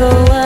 go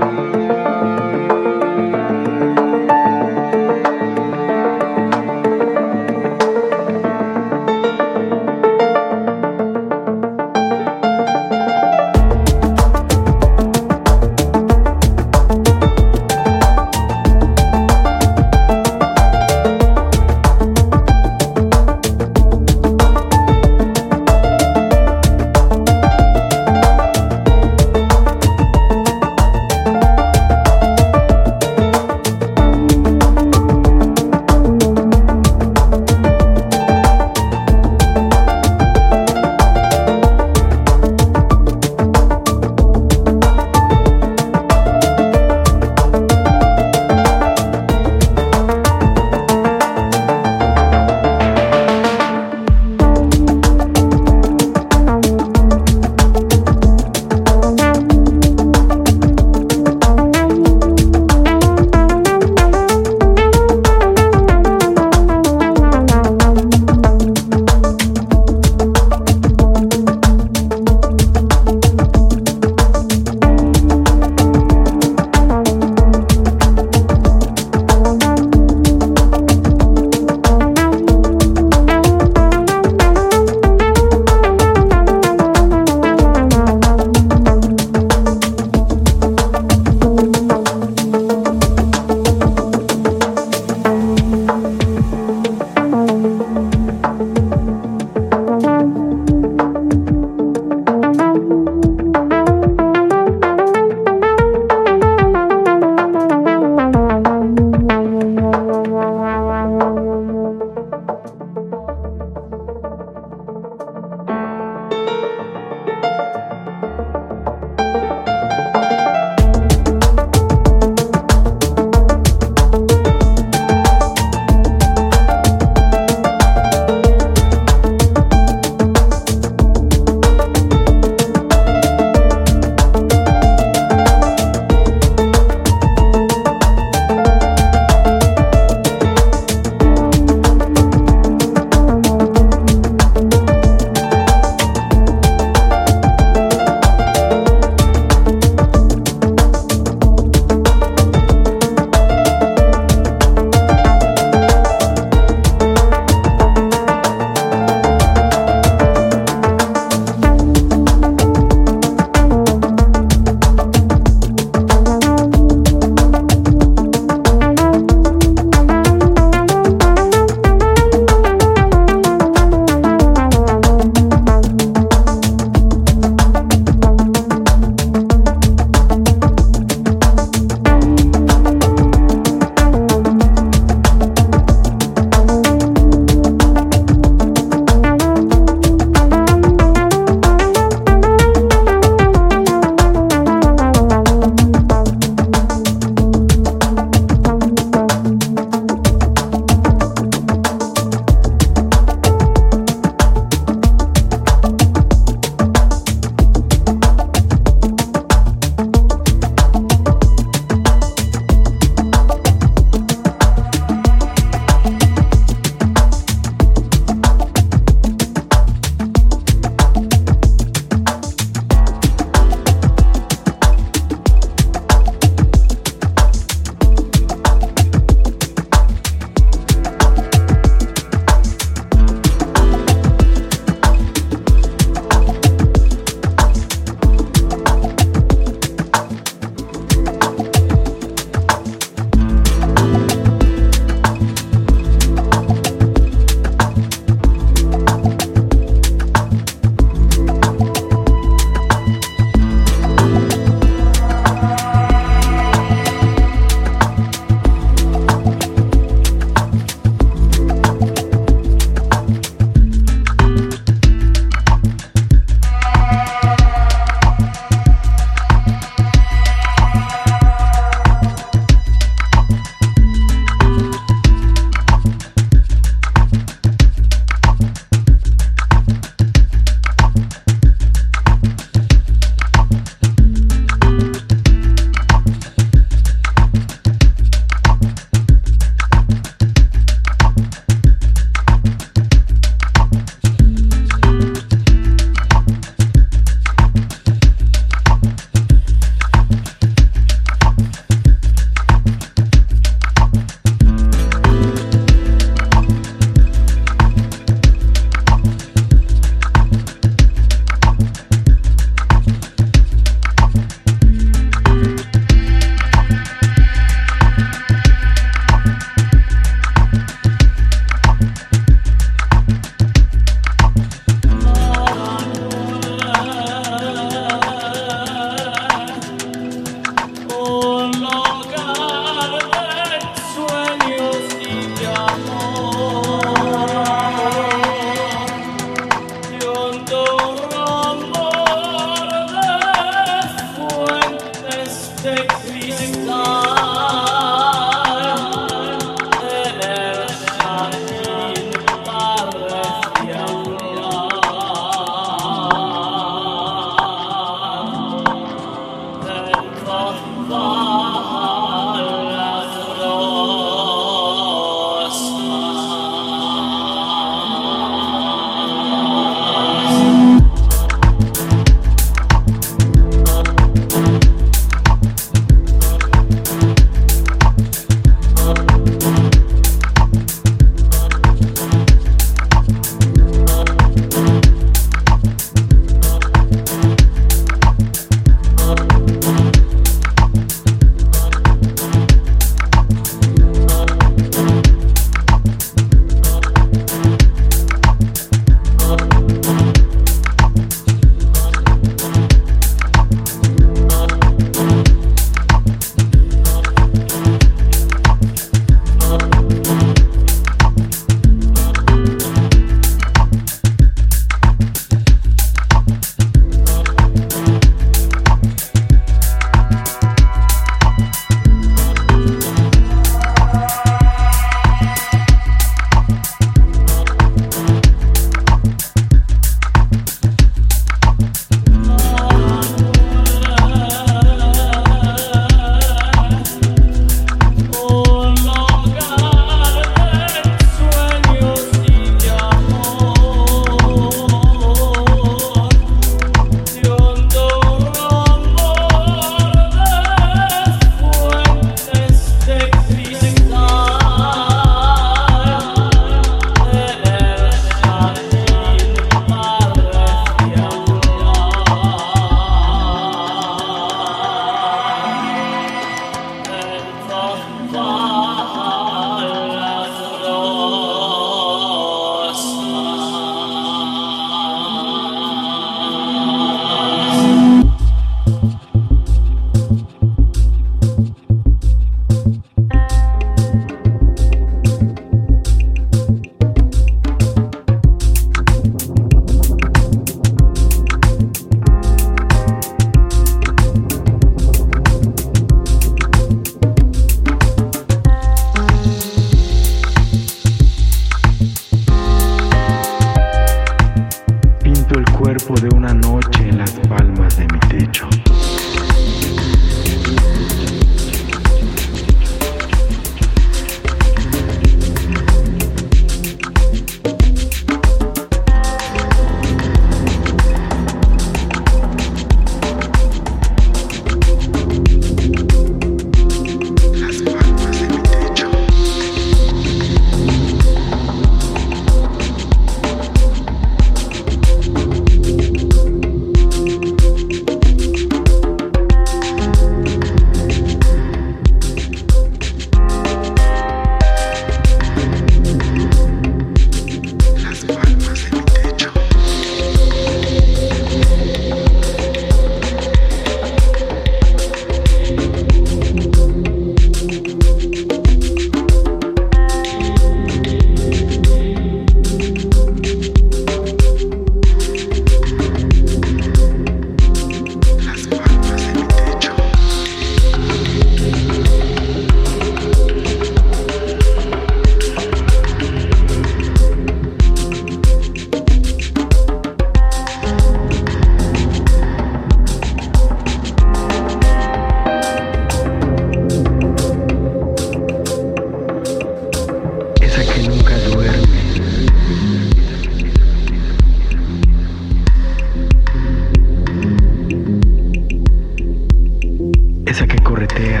esa que corretea.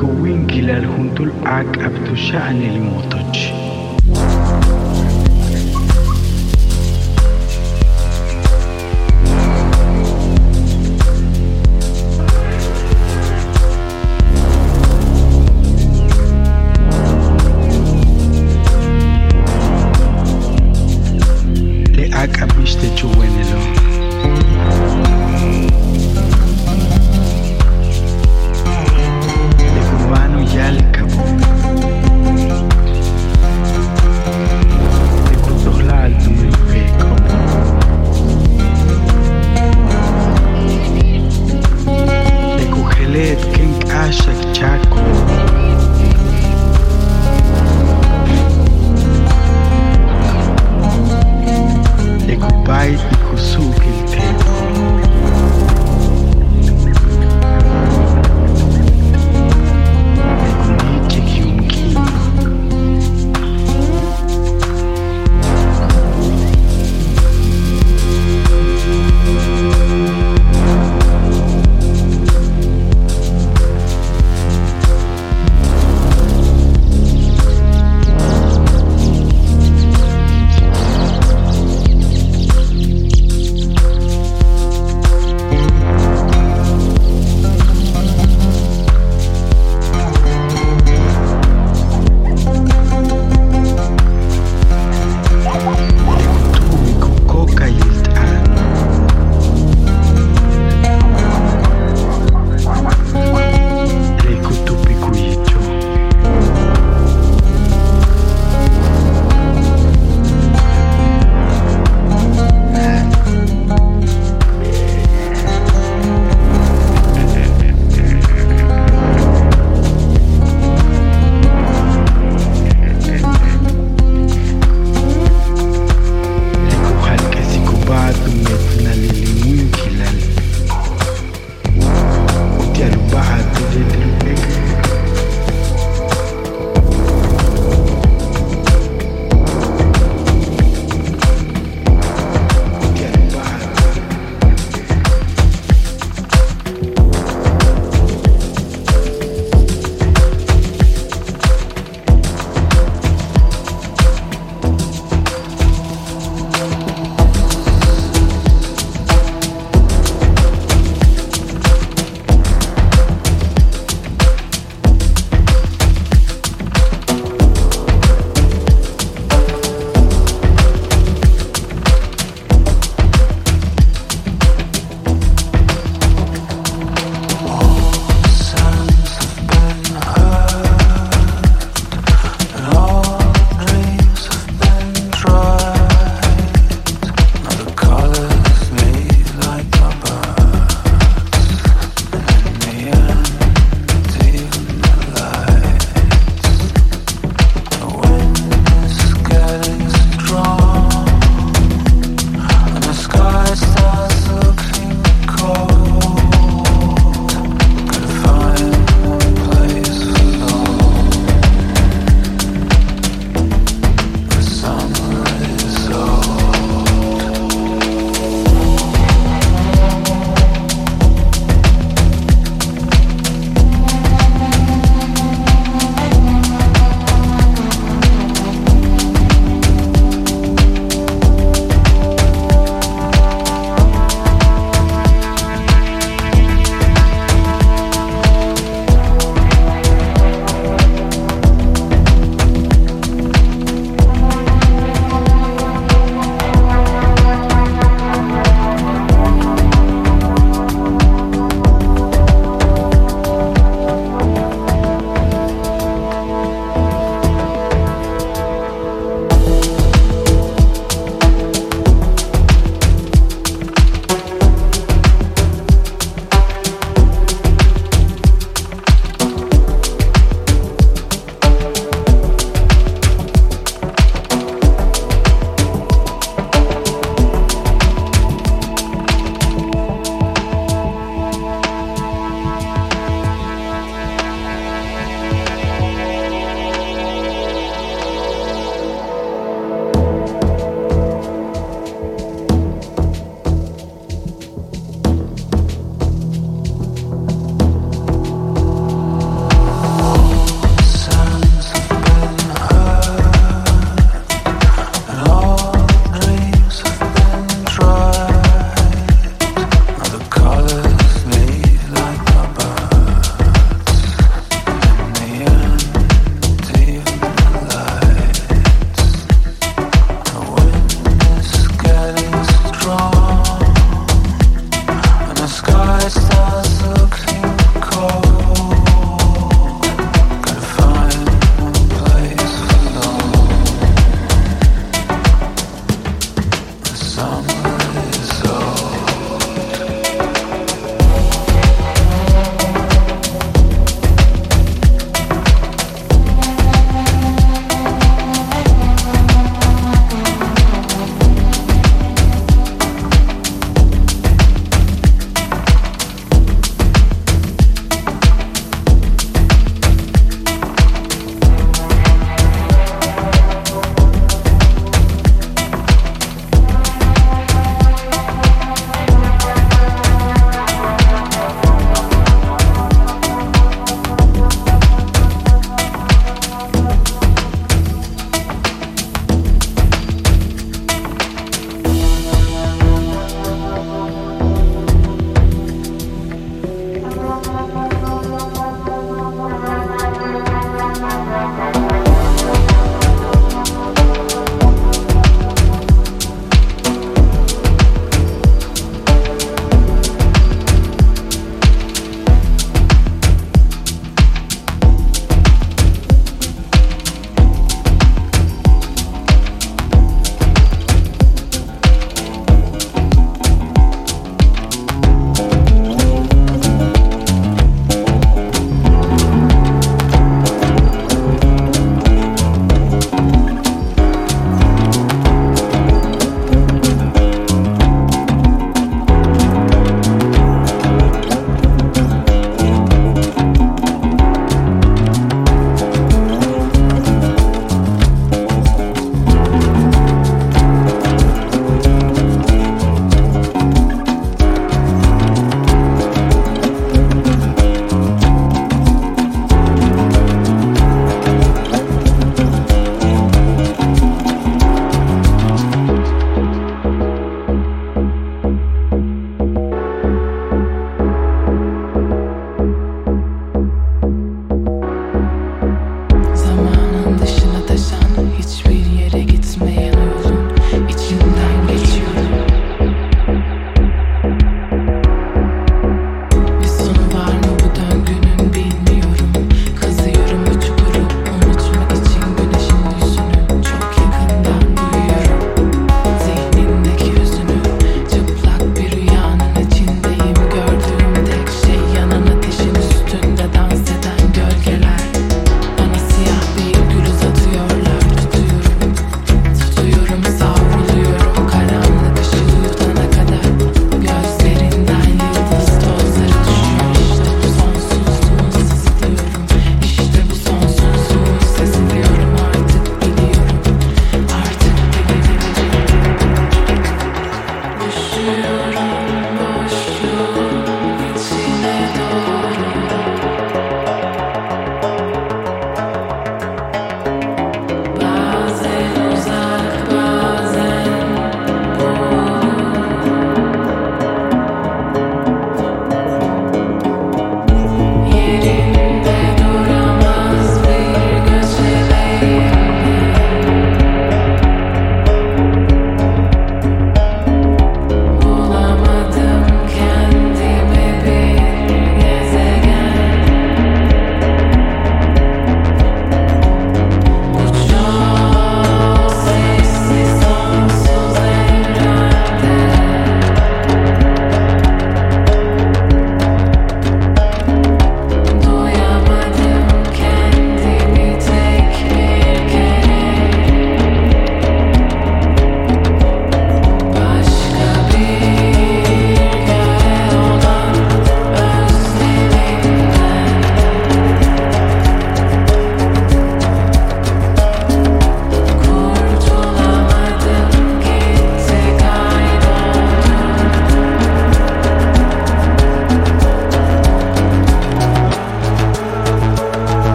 كوين كلال هندول عاق أبدو شأن الموتج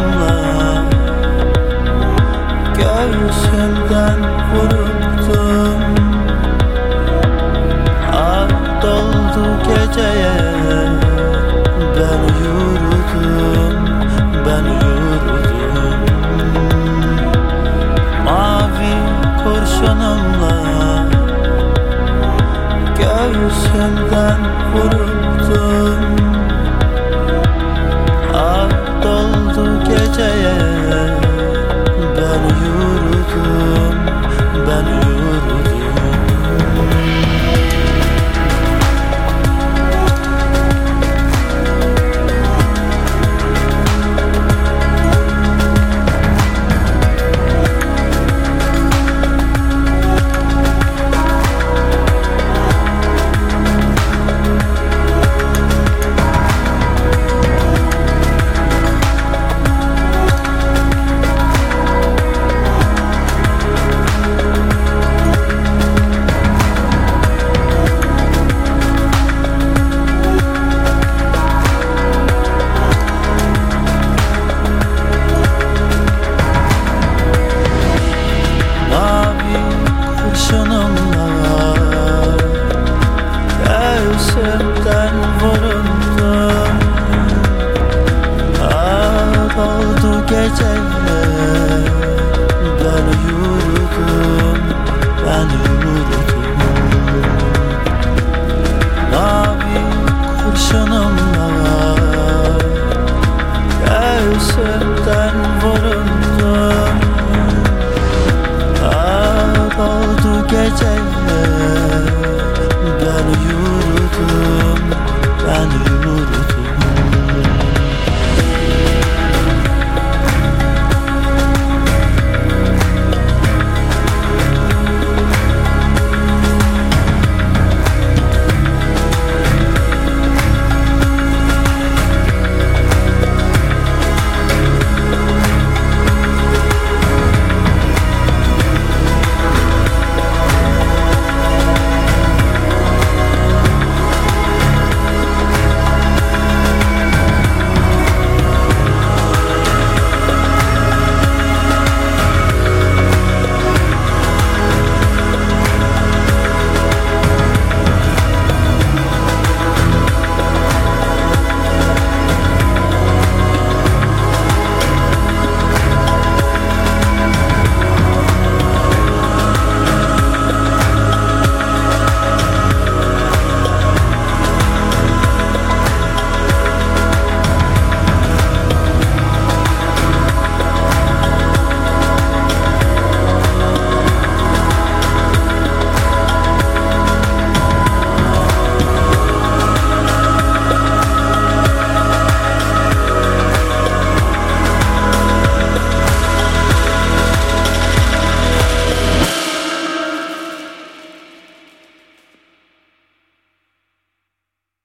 damla Göğsümden vuruttum. Ah doldu geceye. Ben yürüdüm, ben yürüdüm. Mavi kurşunumla. Göğsümden vuruttum.